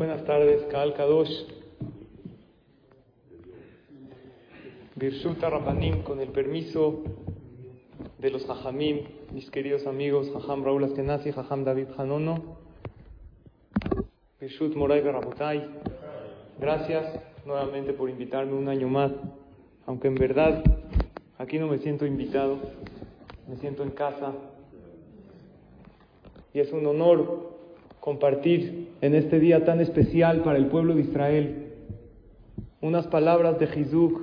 Buenas tardes, Kaal Kadosh. Birshuta Rabbanim, con el permiso de los Jajamim, mis queridos amigos, Jajam Raúl Askenazi, Jajam David Hanono, Birshut Moray Berrabotai. Gracias nuevamente por invitarme un año más, aunque en verdad aquí no me siento invitado, me siento en casa. Y es un honor compartir en este día tan especial para el pueblo de Israel unas palabras de Jizuk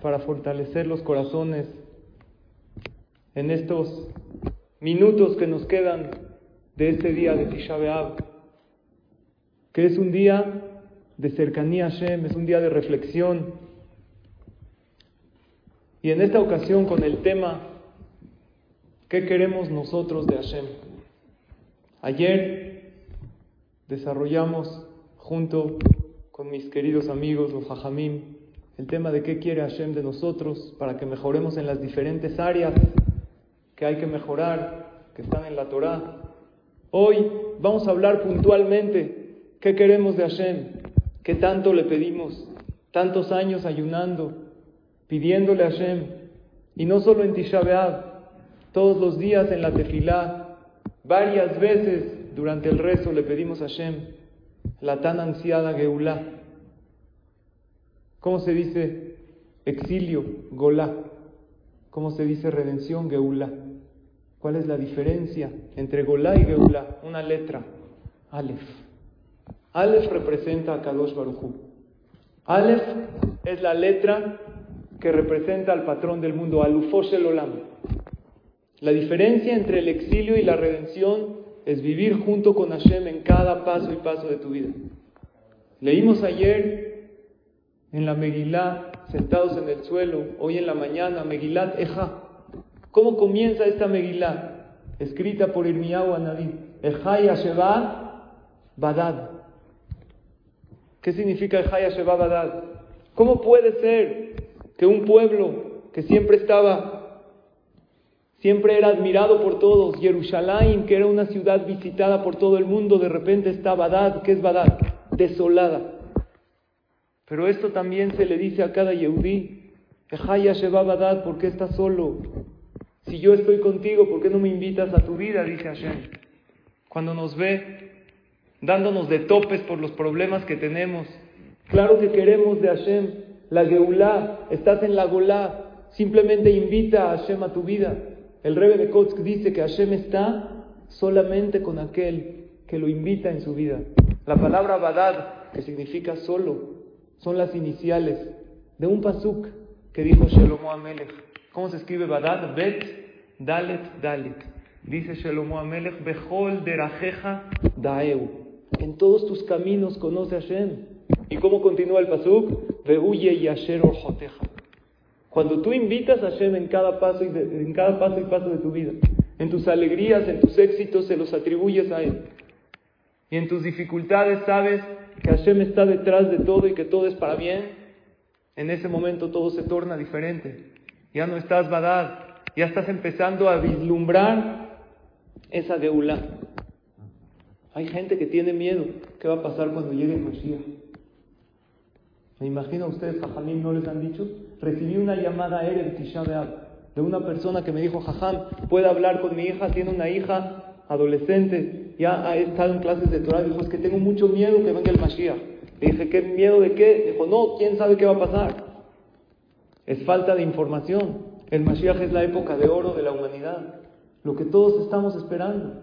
para fortalecer los corazones en estos minutos que nos quedan de este día de Tisha B'Av, que es un día de cercanía a Hashem, es un día de reflexión. Y en esta ocasión con el tema, ¿qué queremos nosotros de Hashem? Ayer desarrollamos junto con mis queridos amigos, los Jajamim, el tema de qué quiere Hashem de nosotros para que mejoremos en las diferentes áreas que hay que mejorar, que están en la Torah. Hoy vamos a hablar puntualmente qué queremos de Hashem, qué tanto le pedimos, tantos años ayunando, pidiéndole a Hashem, y no solo en Tisha B'Av, todos los días en la tefilá, varias veces durante el rezo le pedimos a Hashem la tan ansiada Geulá. ¿Cómo se dice exilio? Golá. ¿Cómo se dice redención? Geulá. ¿Cuál es la diferencia entre Golá y Geulá? Una letra. Aleph. Aleph representa a Kadosh Barujú. Aleph es la letra que representa al patrón del mundo, Alufosh el Olam. La diferencia entre el exilio y la redención es vivir junto con Hashem en cada paso y paso de tu vida. Leímos ayer en la Megilá, sentados en el suelo, hoy en la mañana, Megilat Eja. ¿Cómo comienza esta Megilá? Escrita por Irmiyahu Anadí. Eja Yasheba Badad. ¿Qué significa Eja Yasheba Badad? ¿Cómo puede ser que un pueblo que siempre estaba siempre era admirado por todos. Jerusalén, que era una ciudad visitada por todo el mundo, de repente está Badad, ¿qué es Badad? Desolada. Pero esto también se le dice a cada Yehudí, Ejaya Sheba Badad, ¿por qué estás solo? Si yo estoy contigo, ¿por qué no me invitas a tu vida? Dice Hashem. Cuando nos ve dándonos de topes por los problemas que tenemos. Claro que queremos de Hashem la Geulá, estás en la Golá, simplemente invita a Hashem a tu vida. El Rebbe de Kotsk dice que Hashem está solamente con aquel que lo invita en su vida. La palabra Badad, que significa solo, son las iniciales de un pasuk que dijo Shelomo Amelech. ¿Cómo se escribe Badad? Bet, Dalet, Dalet. Dice Shelomo Amelech, Bechol derajeja daeu. En todos tus caminos conoce Hashem. ¿Y cómo continúa el pasuk? Vehuye yasher orjoteja. Cuando tú invitas a Hashem en cada paso y en cada paso y paso de tu vida, en tus alegrías, en tus éxitos, se los atribuyes a Él. Y en tus dificultades sabes que Hashem está detrás de todo y que todo es para bien. En ese momento todo se torna diferente. Ya no estás badad, ya estás empezando a vislumbrar esa geulá. Hay gente que tiene miedo. ¿Qué va a pasar cuando llegue el Mashiach? Me imagino a ustedes, Jajamim, ¿no les han dicho? Recibí una llamada Erev Tisha de una persona que me dijo, Jajam, ¿puede hablar con mi hija? Tiene una hija adolescente, ya ha estado en clases de Torah. Dijo, es que tengo mucho miedo que venga el Mashiach. Le dije, ¿qué miedo de qué? Dijo, no, ¿quién sabe qué va a pasar? Es falta de información. El Mashiach es la época de oro de la humanidad. Lo que todos estamos esperando.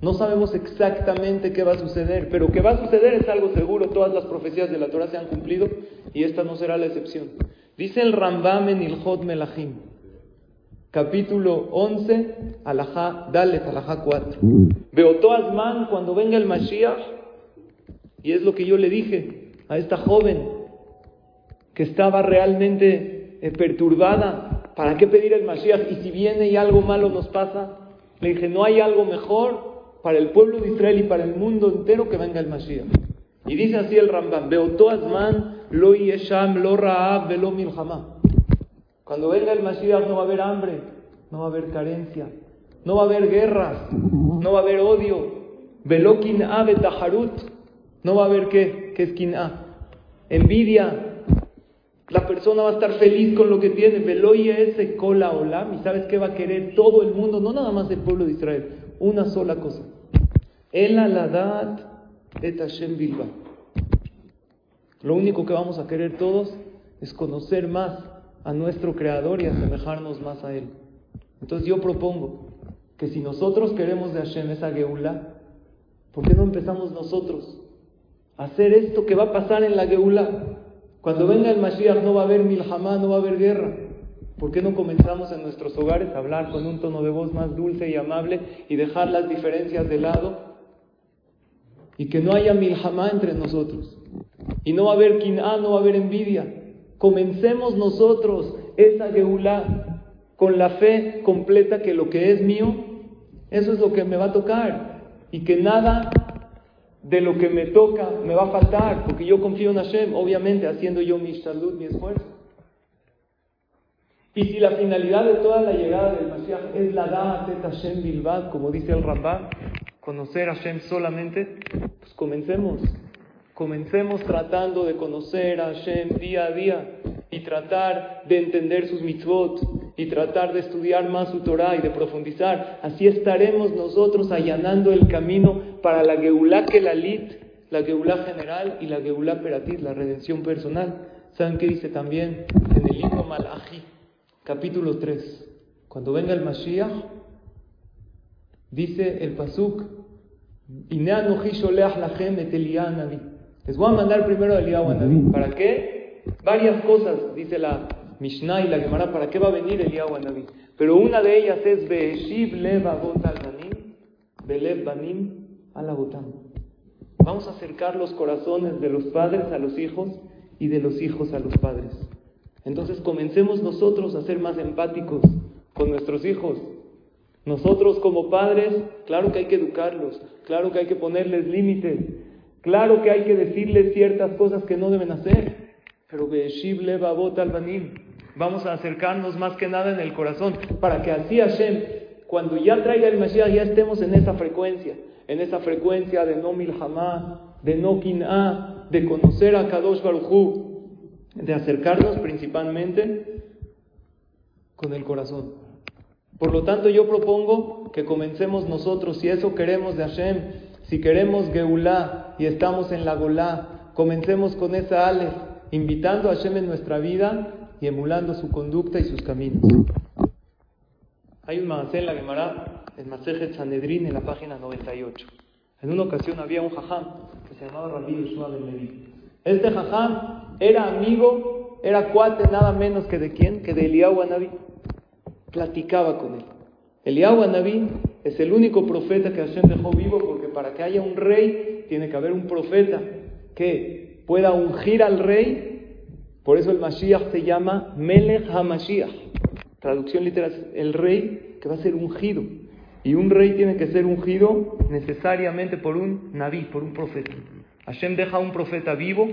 No sabemos exactamente qué va a suceder, pero que va a suceder es algo seguro. Todas las profecías de la Torah se han cumplido y esta no será la excepción. Dice el Rambam en Ilhot Melachim, capítulo 11, alajá, Dalet, alajá 4. Beotó Asman, cuando venga el Mashiach, y es lo que yo le dije a esta joven que estaba realmente eh, perturbada, ¿para qué pedir el Mashiach? Y si viene y algo malo nos pasa, le dije, no hay algo mejor para el pueblo de Israel y para el mundo entero que venga el Mashiach. Y dice así el Rambam, Beotó Asman, lo yesham, lo raab, velo milhamá. Cuando venga el Mashiach no va a haber hambre, no va a haber carencia, no va a haber guerras, no va a haber odio. Velokin ave taharut, No va a haber qué, qué esquina. Envidia. La persona va a estar feliz con lo que tiene. Veloye ese cola olam. ¿Y sabes qué va a querer todo el mundo? No nada más el pueblo de Israel. Una sola cosa. El aladat et Hashem bilba. Lo único que vamos a querer todos es conocer más a nuestro Creador y asemejarnos más a Él. Entonces yo propongo que si nosotros queremos de Hashem esa Geula, ¿por qué no empezamos nosotros a hacer esto que va a pasar en la Geula? Cuando venga el Mashiach no va a haber milhamá, no va a haber guerra. ¿Por qué no comenzamos en nuestros hogares a hablar con un tono de voz más dulce y amable y dejar las diferencias de lado? Y que no haya milhamá entre nosotros. Y no va a haber no va a haber envidia. Comencemos nosotros esa Geulá con la fe completa que lo que es mío, eso es lo que me va a tocar. Y que nada de lo que me toca me va a faltar, porque yo confío en Hashem, obviamente haciendo yo mi salud, mi esfuerzo. Y si la finalidad de toda la llegada del Mashiach es la Da'atet Hashem Bilbad, como dice el Rambam, conocer a Hashem solamente, pues comencemos. Comencemos tratando de conocer a Hashem día a día y tratar de entender sus mitzvot y tratar de estudiar más su Torah y de profundizar. Así estaremos nosotros allanando el camino para la Geulah Kelalit, la Geulah general y la Geulah Peratit, la redención personal. ¿Saben qué dice también en el libro Malachi, capítulo 3? Cuando venga el Mashiach, dice el Pasuk, les voy a mandar primero a Eliyahu Anabí. ¿Para qué? Varias cosas, dice la Mishnah y la Gemara, ¿para qué va a venir Eliyahu Anabí? Pero una de ellas es Be'eshiv lev avot al banim, belev banim al Vamos a acercar los corazones de los padres a los hijos y de los hijos a los padres. Entonces comencemos nosotros a ser más empáticos con nuestros hijos. Nosotros como padres, claro que hay que educarlos, claro que hay que ponerles límites, Claro que hay que decirle ciertas cosas que no deben hacer, pero vamos a acercarnos más que nada en el corazón, para que así Hashem, cuando ya traiga el Mashiach, ya estemos en esa frecuencia, en esa frecuencia de no milhamá, de no kin'a, de conocer a Kadosh Baruchu, de acercarnos principalmente con el corazón. Por lo tanto, yo propongo que comencemos nosotros, si eso queremos de Hashem, si queremos Geulá y estamos en la Golá, comencemos con esa Ale, invitando a Hashem en nuestra vida y emulando su conducta y sus caminos. Hay un Maasé en la Gemara, el Sanedrin, en la página 98. En una ocasión había un jajam que se llamaba Rabbi Yeshua ben Levi. Este jajam era amigo, era cuate nada menos que de quién, que de Eliyahu Anabí. Platicaba con él. Eliyahu Anabí es el único profeta que Hashem dejó vivo porque para que haya un rey tiene que haber un profeta que pueda ungir al rey. Por eso el Mashiach se llama Melech HaMashiach. Traducción literal, el rey que va a ser ungido. Y un rey tiene que ser ungido necesariamente por un naví, por un profeta. Hashem deja un profeta vivo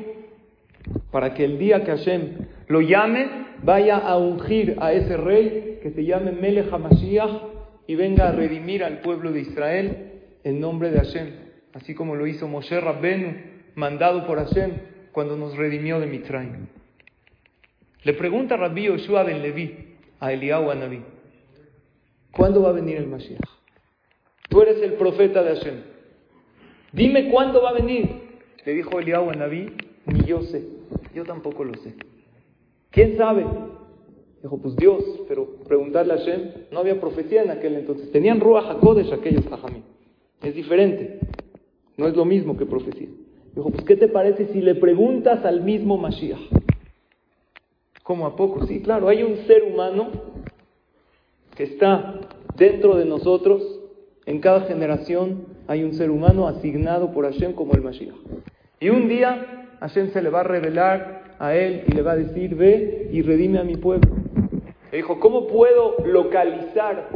para que el día que Hashem lo llame, vaya a ungir a ese rey que se llame Melech HaMashiach y venga a redimir al pueblo de Israel en nombre de Hashem, así como lo hizo Moshe Rabbenu, mandado por Hashem cuando nos redimió de Mitzrayim. Le pregunta Rabbi Yoshua ben Levi a Eliyahu Anabí, ¿cuándo va a venir el Mashiach? Tú eres el profeta de Hashem. Dime cuándo va a venir. Le dijo Eliyahu Anabí, ni yo sé, yo tampoco lo sé. ¿Quién sabe? Dijo, pues Dios, pero preguntarle a Hashem, no había profecía en aquel entonces. Tenían Ruach HaKodesh aquellos Jajamí. Es diferente. No es lo mismo que profecía. Dijo, pues ¿qué te parece si le preguntas al mismo Mashiach? ¿Cómo a poco? Sí, claro, hay un ser humano que está dentro de nosotros. En cada generación hay un ser humano asignado por Hashem como el Mashiach. Y un día Hashem se le va a revelar a él y le va a decir, ve y redime a mi pueblo. Le dijo, ¿cómo puedo localizar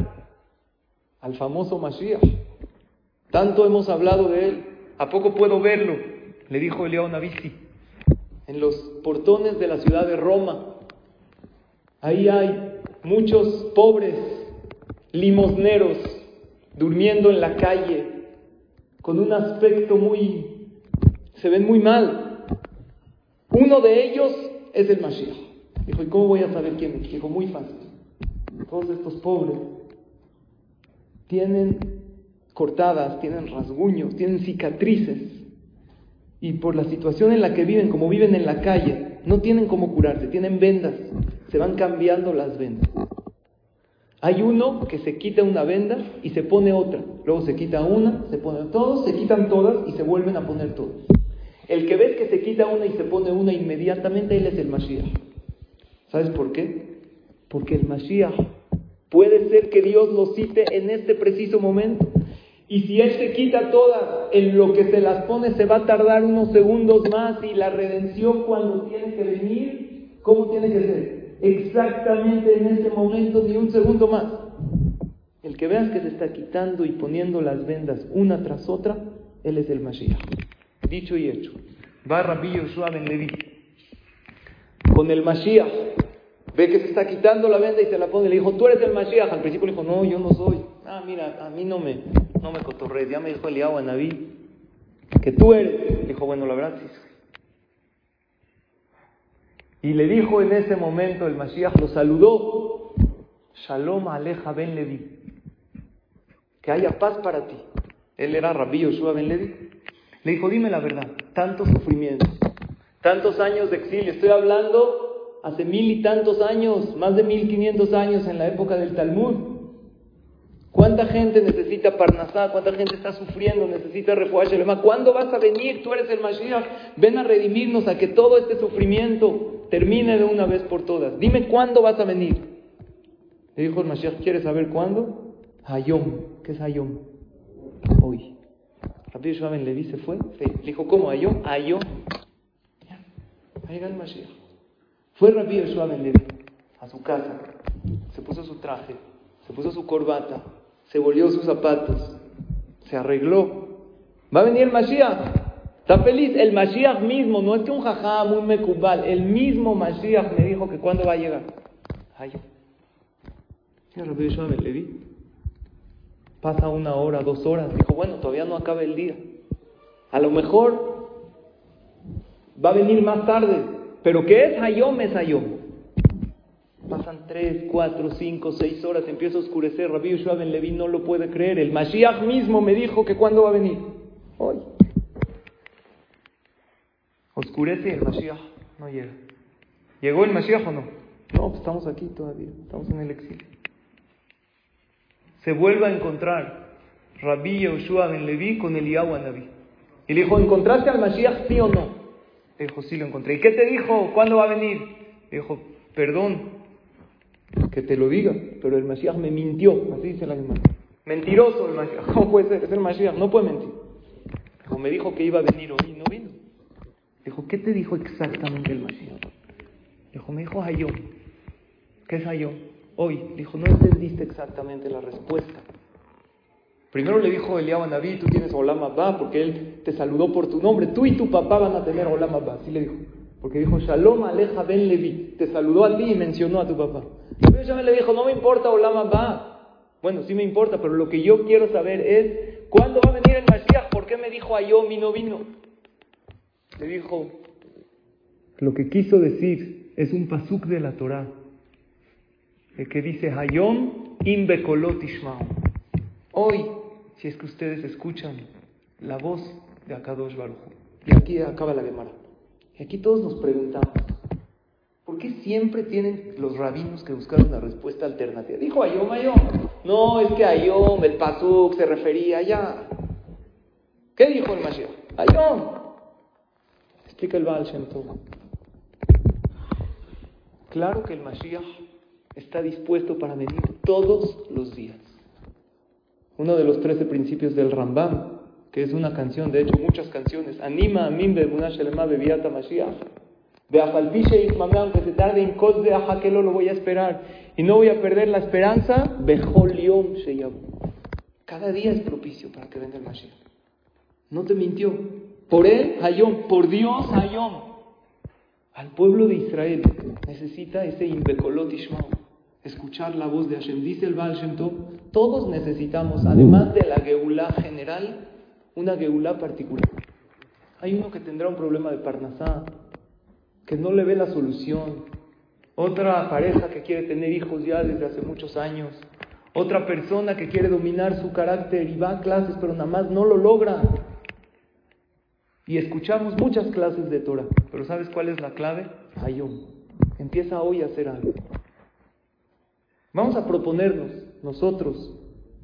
al famoso Mashiach? Tanto hemos hablado de él, ¿a poco puedo verlo? Le dijo Eliao Navisi. En los portones de la ciudad de Roma, ahí hay muchos pobres limosneros durmiendo en la calle, con un aspecto muy se ven muy mal. Uno de ellos es el Mashiach. Dijo, ¿y cómo voy a saber quién es? Dijo, muy fácil. Todos estos pobres tienen cortadas, tienen rasguños, tienen cicatrices. Y por la situación en la que viven, como viven en la calle, no tienen cómo curarse, tienen vendas. Se van cambiando las vendas. Hay uno que se quita una venda y se pone otra. Luego se quita una, se pone todos, se quitan todas y se vuelven a poner todos. El que ves que se quita una y se pone una inmediatamente, él es el Mashiach. ¿Sabes por qué? Porque el Mashiach puede ser que Dios lo cite en este preciso momento. Y si Él se quita todas, en lo que se las pone se va a tardar unos segundos más y la redención cuando tiene que venir, ¿cómo tiene que ser? exactamente en ese momento ni un segundo más. El que veas que se está quitando y poniendo las vendas una tras otra, él es el Mashiach. Dicho y hecho. Va Rabbi Yoshua Ben Levi con el Mashiach. Ve que se está quitando la venda y se la pone. Le dijo, tú eres el Mashiach. Al principio le dijo, no, yo no soy. Ah, mira, a mí no me, no me cotorrees. Ya me dijo Eliyahu a Naví que tú eres. Le dijo, bueno, la verdad sí y le dijo en ese momento el Mashiach, lo saludó, Shalom Aleja Ben Levi, que haya paz para ti. Él era Rabbi Yoshua Ben Levi. Le dijo, dime la verdad, tantos sufrimientos, tantos años de exilio, estoy hablando hace mil y tantos años, más de mil quinientos años en la época del Talmud. ¿Cuánta gente necesita Parnasá? ¿Cuánta gente está sufriendo? Necesita refugio. ¿Cuándo vas a venir? Tú eres el Mashiach. Ven a redimirnos, a que todo este sufrimiento termine de una vez por todas. Dime cuándo vas a venir. Le dijo el Mashiach, ¿quieres saber cuándo? Hayom. ¿Qué es Hayom? Hoy. Rabbi Yeshua Ben Levi se fue. Le dijo, ¿cómo Hayom? Hayom. Ahí llega el Mashiach. Fue Rabbi Yeshua Levi a su casa. Se puso su traje. Se puso su corbata se volvió sus zapatos, se arregló. Va a venir el Mashiach. Está feliz. El Mashiach mismo, no es que un jajam, un mekubal, el mismo Mashiach me dijo que cuándo va a llegar. Ay, ya lo veo yo le vi. Pasa una hora, dos horas. Dijo, bueno, todavía no acaba el día. A lo mejor va a venir más tarde. Pero ¿qué es Hayom? Es Hayom. Pasan tres, cuatro, cinco, seis horas, empieza a oscurecer. Rabbi Yoshua Ben Levi no lo puede creer. El Mashiach mismo me dijo que cuándo va a venir. Hoy. Oscurece el Mashiach no llega. ¿Llegó el Mashiach o no? No, pues estamos aquí todavía, estamos en el exilio. Se vuelve a encontrar Rabbi Yoshua Ben Levi con Eliyahu Naví. Y le dijo, ¿encontraste al Mashiach sí o no? Dijo, sí lo encontré. ¿Y qué te dijo? ¿Cuándo va a venir? Dijo, perdón, que te lo diga, pero el Mashiach me mintió, así dice la misma. Mentiroso el Mashiach, ¿cómo puede ser? Es el Mashiach, no puede mentir. Dijo, me dijo que iba a venir hoy, no vino. Dijo, ¿qué te dijo exactamente el Mashiach? Dijo, me dijo Hayom. ¿Qué es Hayom? Hoy. Dijo, no entendiste exactamente la respuesta. Primero le dijo Eliab a Naví, tú tienes Olam Abba, porque él te saludó por tu nombre. Tú y tu papá van a tener Olam Abba. Así le dijo. Porque dijo, Shalom Aleja Ben Levi. Te saludó a ti y mencionó a tu papá. Y yo le dijo, no me importa Olama va. Bueno, sí me importa, pero lo que yo quiero saber es, ¿cuándo va a venir el Mashiach? ¿Por qué me dijo Ayom y no vino? Le dijo, lo que quiso decir es un pasuk de la Torah, el que dice Hayom imbekolot Hoy, si es que ustedes escuchan la voz de Akadosh Baruch. Y aquí acaba la Gemara. Y aquí todos nos preguntamos, ¿por qué siempre tienen los rabinos que buscar una respuesta alternativa? Dijo Ayom, Ayom. No, es que Ayom, el Pasuk, se refería ya. ¿Qué dijo el Mashiach? Ayom. Explica el Baal Shem Tov. Claro que el Mashiach está dispuesto para venir todos los días. Uno de los trece principios del Rambam que es una canción, de hecho muchas canciones, anima a Mimbe Munashelema Bebiata Mashiach. Aunque se tarde en Kos de Ajakelo, lo voy a esperar. Y no voy a perder la esperanza, Bejoliom Cada día es propicio para que venga el Mashiach. No te mintió. Por él, Hayom, por Dios, Hayom. Al pueblo de Israel necesita ese Imbekolot escuchar la voz de Hashem. Dice el Baal Shem Tov, todos necesitamos, además de la Geulah general, una geulá particular. Hay uno que tendrá un problema de parnasá, que no le ve la solución. Otra pareja que quiere tener hijos ya desde hace muchos años. Otra persona que quiere dominar su carácter y va a clases, pero nada más no lo logra. Y escuchamos muchas clases de Torah, pero ¿sabes cuál es la clave? Hayom. Empieza hoy a hacer algo. Vamos a proponernos, nosotros,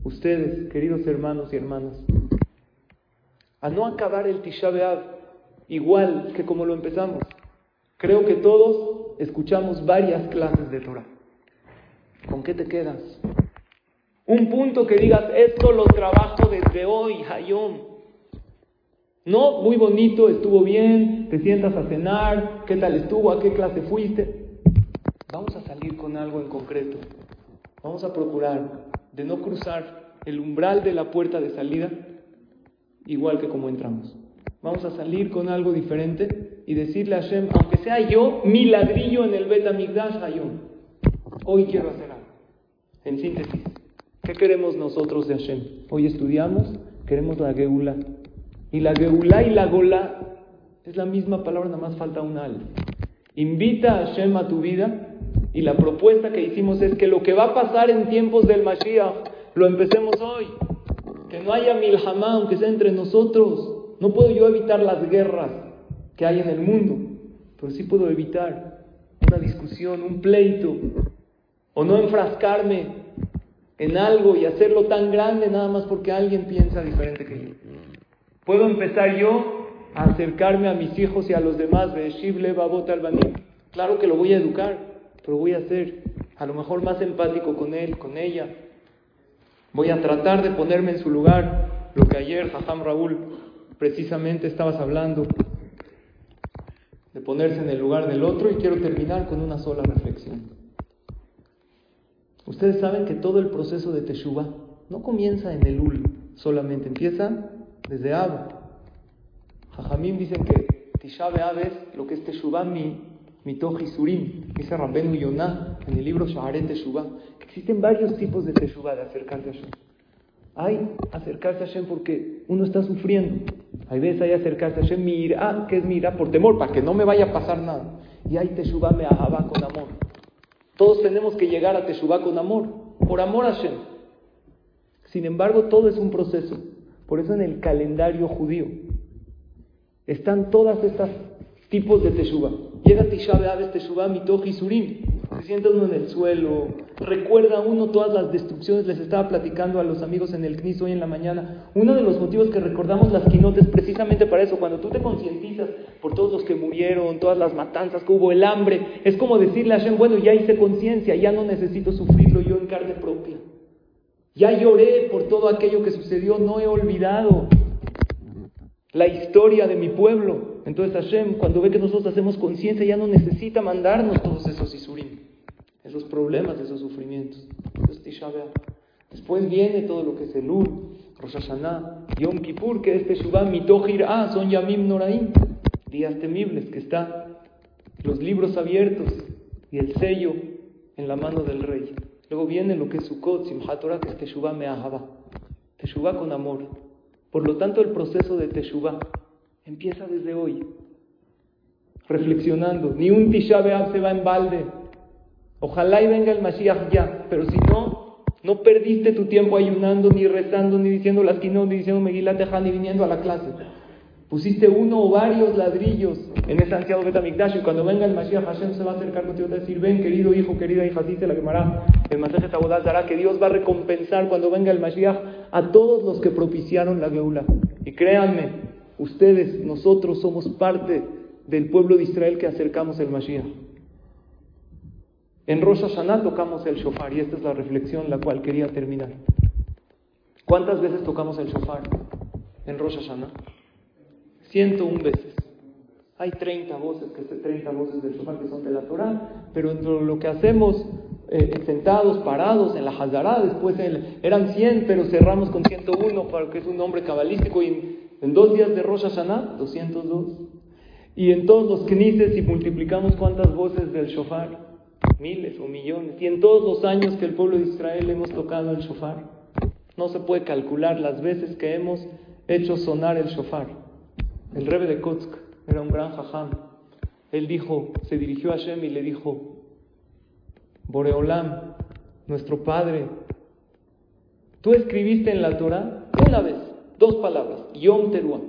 ustedes, queridos hermanos y hermanas, a no acabar el Tisha B'Av igual que como lo empezamos. Creo que todos escuchamos varias clases de Torah. ¿Con qué te quedas? Un punto que digas, esto lo trabajo desde hoy, Hayom. No, muy bonito, estuvo bien, te sientas a cenar, ¿qué tal estuvo? ¿A qué clase fuiste? Vamos a salir con algo en concreto. Vamos a procurar de no cruzar el umbral de la puerta de salida igual que como entramos. Vamos a salir con algo diferente y decirle a Hashem, aunque sea yo, mi ladrillo en el Bet Amigdash Hayom, hoy quiero hacer algo. En síntesis, ¿qué queremos nosotros de Hashem? Hoy estudiamos, queremos la Geula. Y la Geulá y la Gola es la misma palabra, nada más falta un al. Invita a Hashem a tu vida y la propuesta que hicimos es que lo que va a pasar en tiempos del Mashiach lo empecemos hoy. Que no haya milhamá, aunque sea entre nosotros. No puedo yo evitar las guerras que hay en el mundo, pero sí puedo evitar una discusión, un pleito, o no enfrascarme en algo y hacerlo tan grande nada más porque alguien piensa diferente que yo. Puedo empezar yo a acercarme a mis hijos y a los demás de Shible Babot Albanim. Claro que lo voy a educar, pero voy a ser a lo mejor más empático con él, con ella. Voy a tratar de ponerme en su lugar, lo que ayer Jajam Raúl precisamente estabas hablando, de ponerse en el lugar del otro y quiero terminar con una sola reflexión. Ustedes saben que todo el proceso de Teshuvah no comienza en el Ul solamente, empieza desde Ab. Jajamim dicen que Tisha B'Av es lo que es Teshuvah Mitoji Surim, dice Rabbenu Yonah en el libro Shaharet Teshuvah, existen varios tipos de Teshuvah, de acercarse a Hashem. Hay acercarse a Hashem porque uno está sufriendo. Hay veces hay acercarse a Hashem, mira, que es mira por temor, para que no me vaya a pasar nada. Y hay Teshuvah Me'ahaba con amor. Todos tenemos que llegar a Teshuvah con amor, por amor a Hashem. Sin embargo, todo es un proceso. Por eso en el calendario judío están todas estas tipos de teshuva. Llega Tisha B'Av, teshuva mitoji surim. Se sienta uno en el suelo, recuerda uno todas las destrucciones. Les estaba platicando a los amigos en el CNIS hoy en la mañana. Uno de los motivos que recordamos las quinotes precisamente para eso. Cuando tú te concientizas por todos los que murieron, todas las matanzas que hubo, el hambre, es como decirle a Hashem, bueno, ya hice conciencia, ya no necesito sufrirlo yo en carne propia. Ya lloré por todo aquello que sucedió, no he olvidado la historia de mi pueblo. Entonces Hashem, cuando ve que nosotros hacemos conciencia, ya no necesita mandarnos todos esos isurim, esos problemas, esos sufrimientos. Después viene todo lo que es el Ur, Rosh Hashanah, Yom Kippur, que es Teshuvah, Mitohir Ah, son Yamim Noraim, días temibles, que está los libros abiertos y el sello en la mano del rey. Luego viene lo que es Sukkot, Simchat Torah, que es Teshuvah Me'ahava. Teshuvah con amor. Por lo tanto, el proceso de Teshuvah empieza desde hoy. Reflexionando. Ni un Tisha B'Av se va en balde. Ojalá y venga el Mashiach ya. Pero si no, no perdiste tu tiempo ayunando, ni rezando, ni diciendo las quinot, ni diciendo Megilat ni viniendo a la clase. Pusiste uno o varios ladrillos en ese ansiado Betamikdash y cuando venga el Mashiach Hashem se va a acercar contigo y va decir, ven querido hijo, querida hija, así la quemará. El Mashiach Tabodaz dará que Dios va a recompensar cuando venga el Mashiach a todos los que propiciaron la Geula. Y créanme, ustedes, nosotros somos parte del pueblo de Israel que acercamos el Mashiach. En Rosh Hashanah tocamos el shofar y esta es la reflexión la cual quería terminar. ¿Cuántas veces tocamos el shofar en Rosh Hashanah? 101 veces. Hay 30 voces, que 30 voces del shofar que son de la Torah, pero entre lo que hacemos eh, sentados, parados en la Hazara, después eran 100, pero cerramos con 101 porque es un nombre cabalístico y en, dos días de Rosh Hashanah, 202. Y en todos los knises, si multiplicamos cuántas voces del shofar, miles o millones. Y en todos los años que el pueblo de Israel hemos tocado el shofar, no se puede calcular las veces que hemos hecho sonar el shofar. El rebe de Kotsk era un gran jajam. Él dijo, se dirigió a Hashem y le dijo, Boreolam, nuestro padre, tú escribiste en la Torah una vez, dos palabras, Yom Teruah.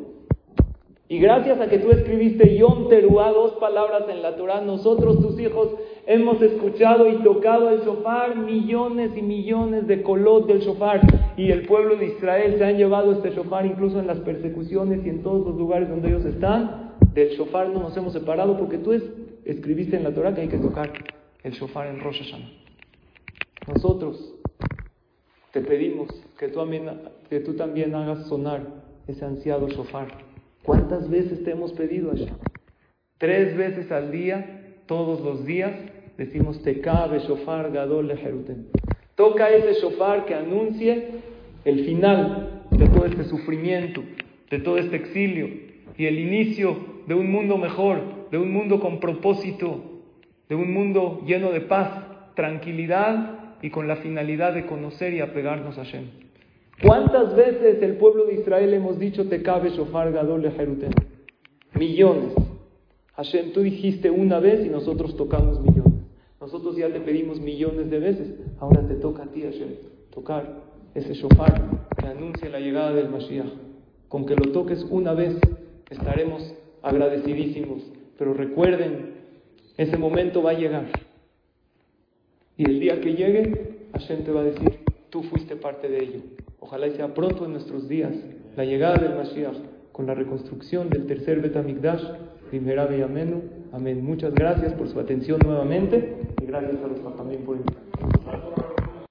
Y gracias a que tú escribiste Yom Teruah, dos palabras en la Torah, nosotros, tus hijos, hemos escuchado y tocado el shofar, millones y millones de colot del shofar. Y el pueblo de Israel se han llevado este shofar incluso en las persecuciones y en todos los lugares donde ellos están. Del shofar no nos hemos separado porque tú escribiste en la Torah que hay que tocar el shofar en Rosh Hashanah. Nosotros te pedimos que tú, que tú también hagas sonar ese ansiado shofar ¿Cuántas veces te hemos pedido allá? Tres veces al día, todos los días, decimos cabe shofar gadol Jerutem. Toca ese shofar que anuncie el final de todo este sufrimiento, de todo este exilio y el inicio de un mundo mejor, de un mundo con propósito, de un mundo lleno de paz, tranquilidad y con la finalidad de conocer y apegarnos a Shem. ¿Cuántas veces el pueblo de Israel hemos dicho te cabe shofar gadol Jerusalén? Millones. Hashem, tú dijiste una vez y nosotros tocamos millones. Nosotros ya te pedimos millones de veces. Ahora te toca a ti, Hashem, tocar ese shofar que anuncia la llegada del Mashiach. Con que lo toques una vez estaremos agradecidísimos. Pero recuerden, ese momento va a llegar. Y el día que llegue, Hashem te va a decir, tú fuiste parte de ello. Ojalá sea pronto en nuestros días la llegada del Mashiach con la reconstrucción del tercer Betamigdash. Primera y Amén. Muchas gracias por su atención nuevamente y gracias a los también por invitarme.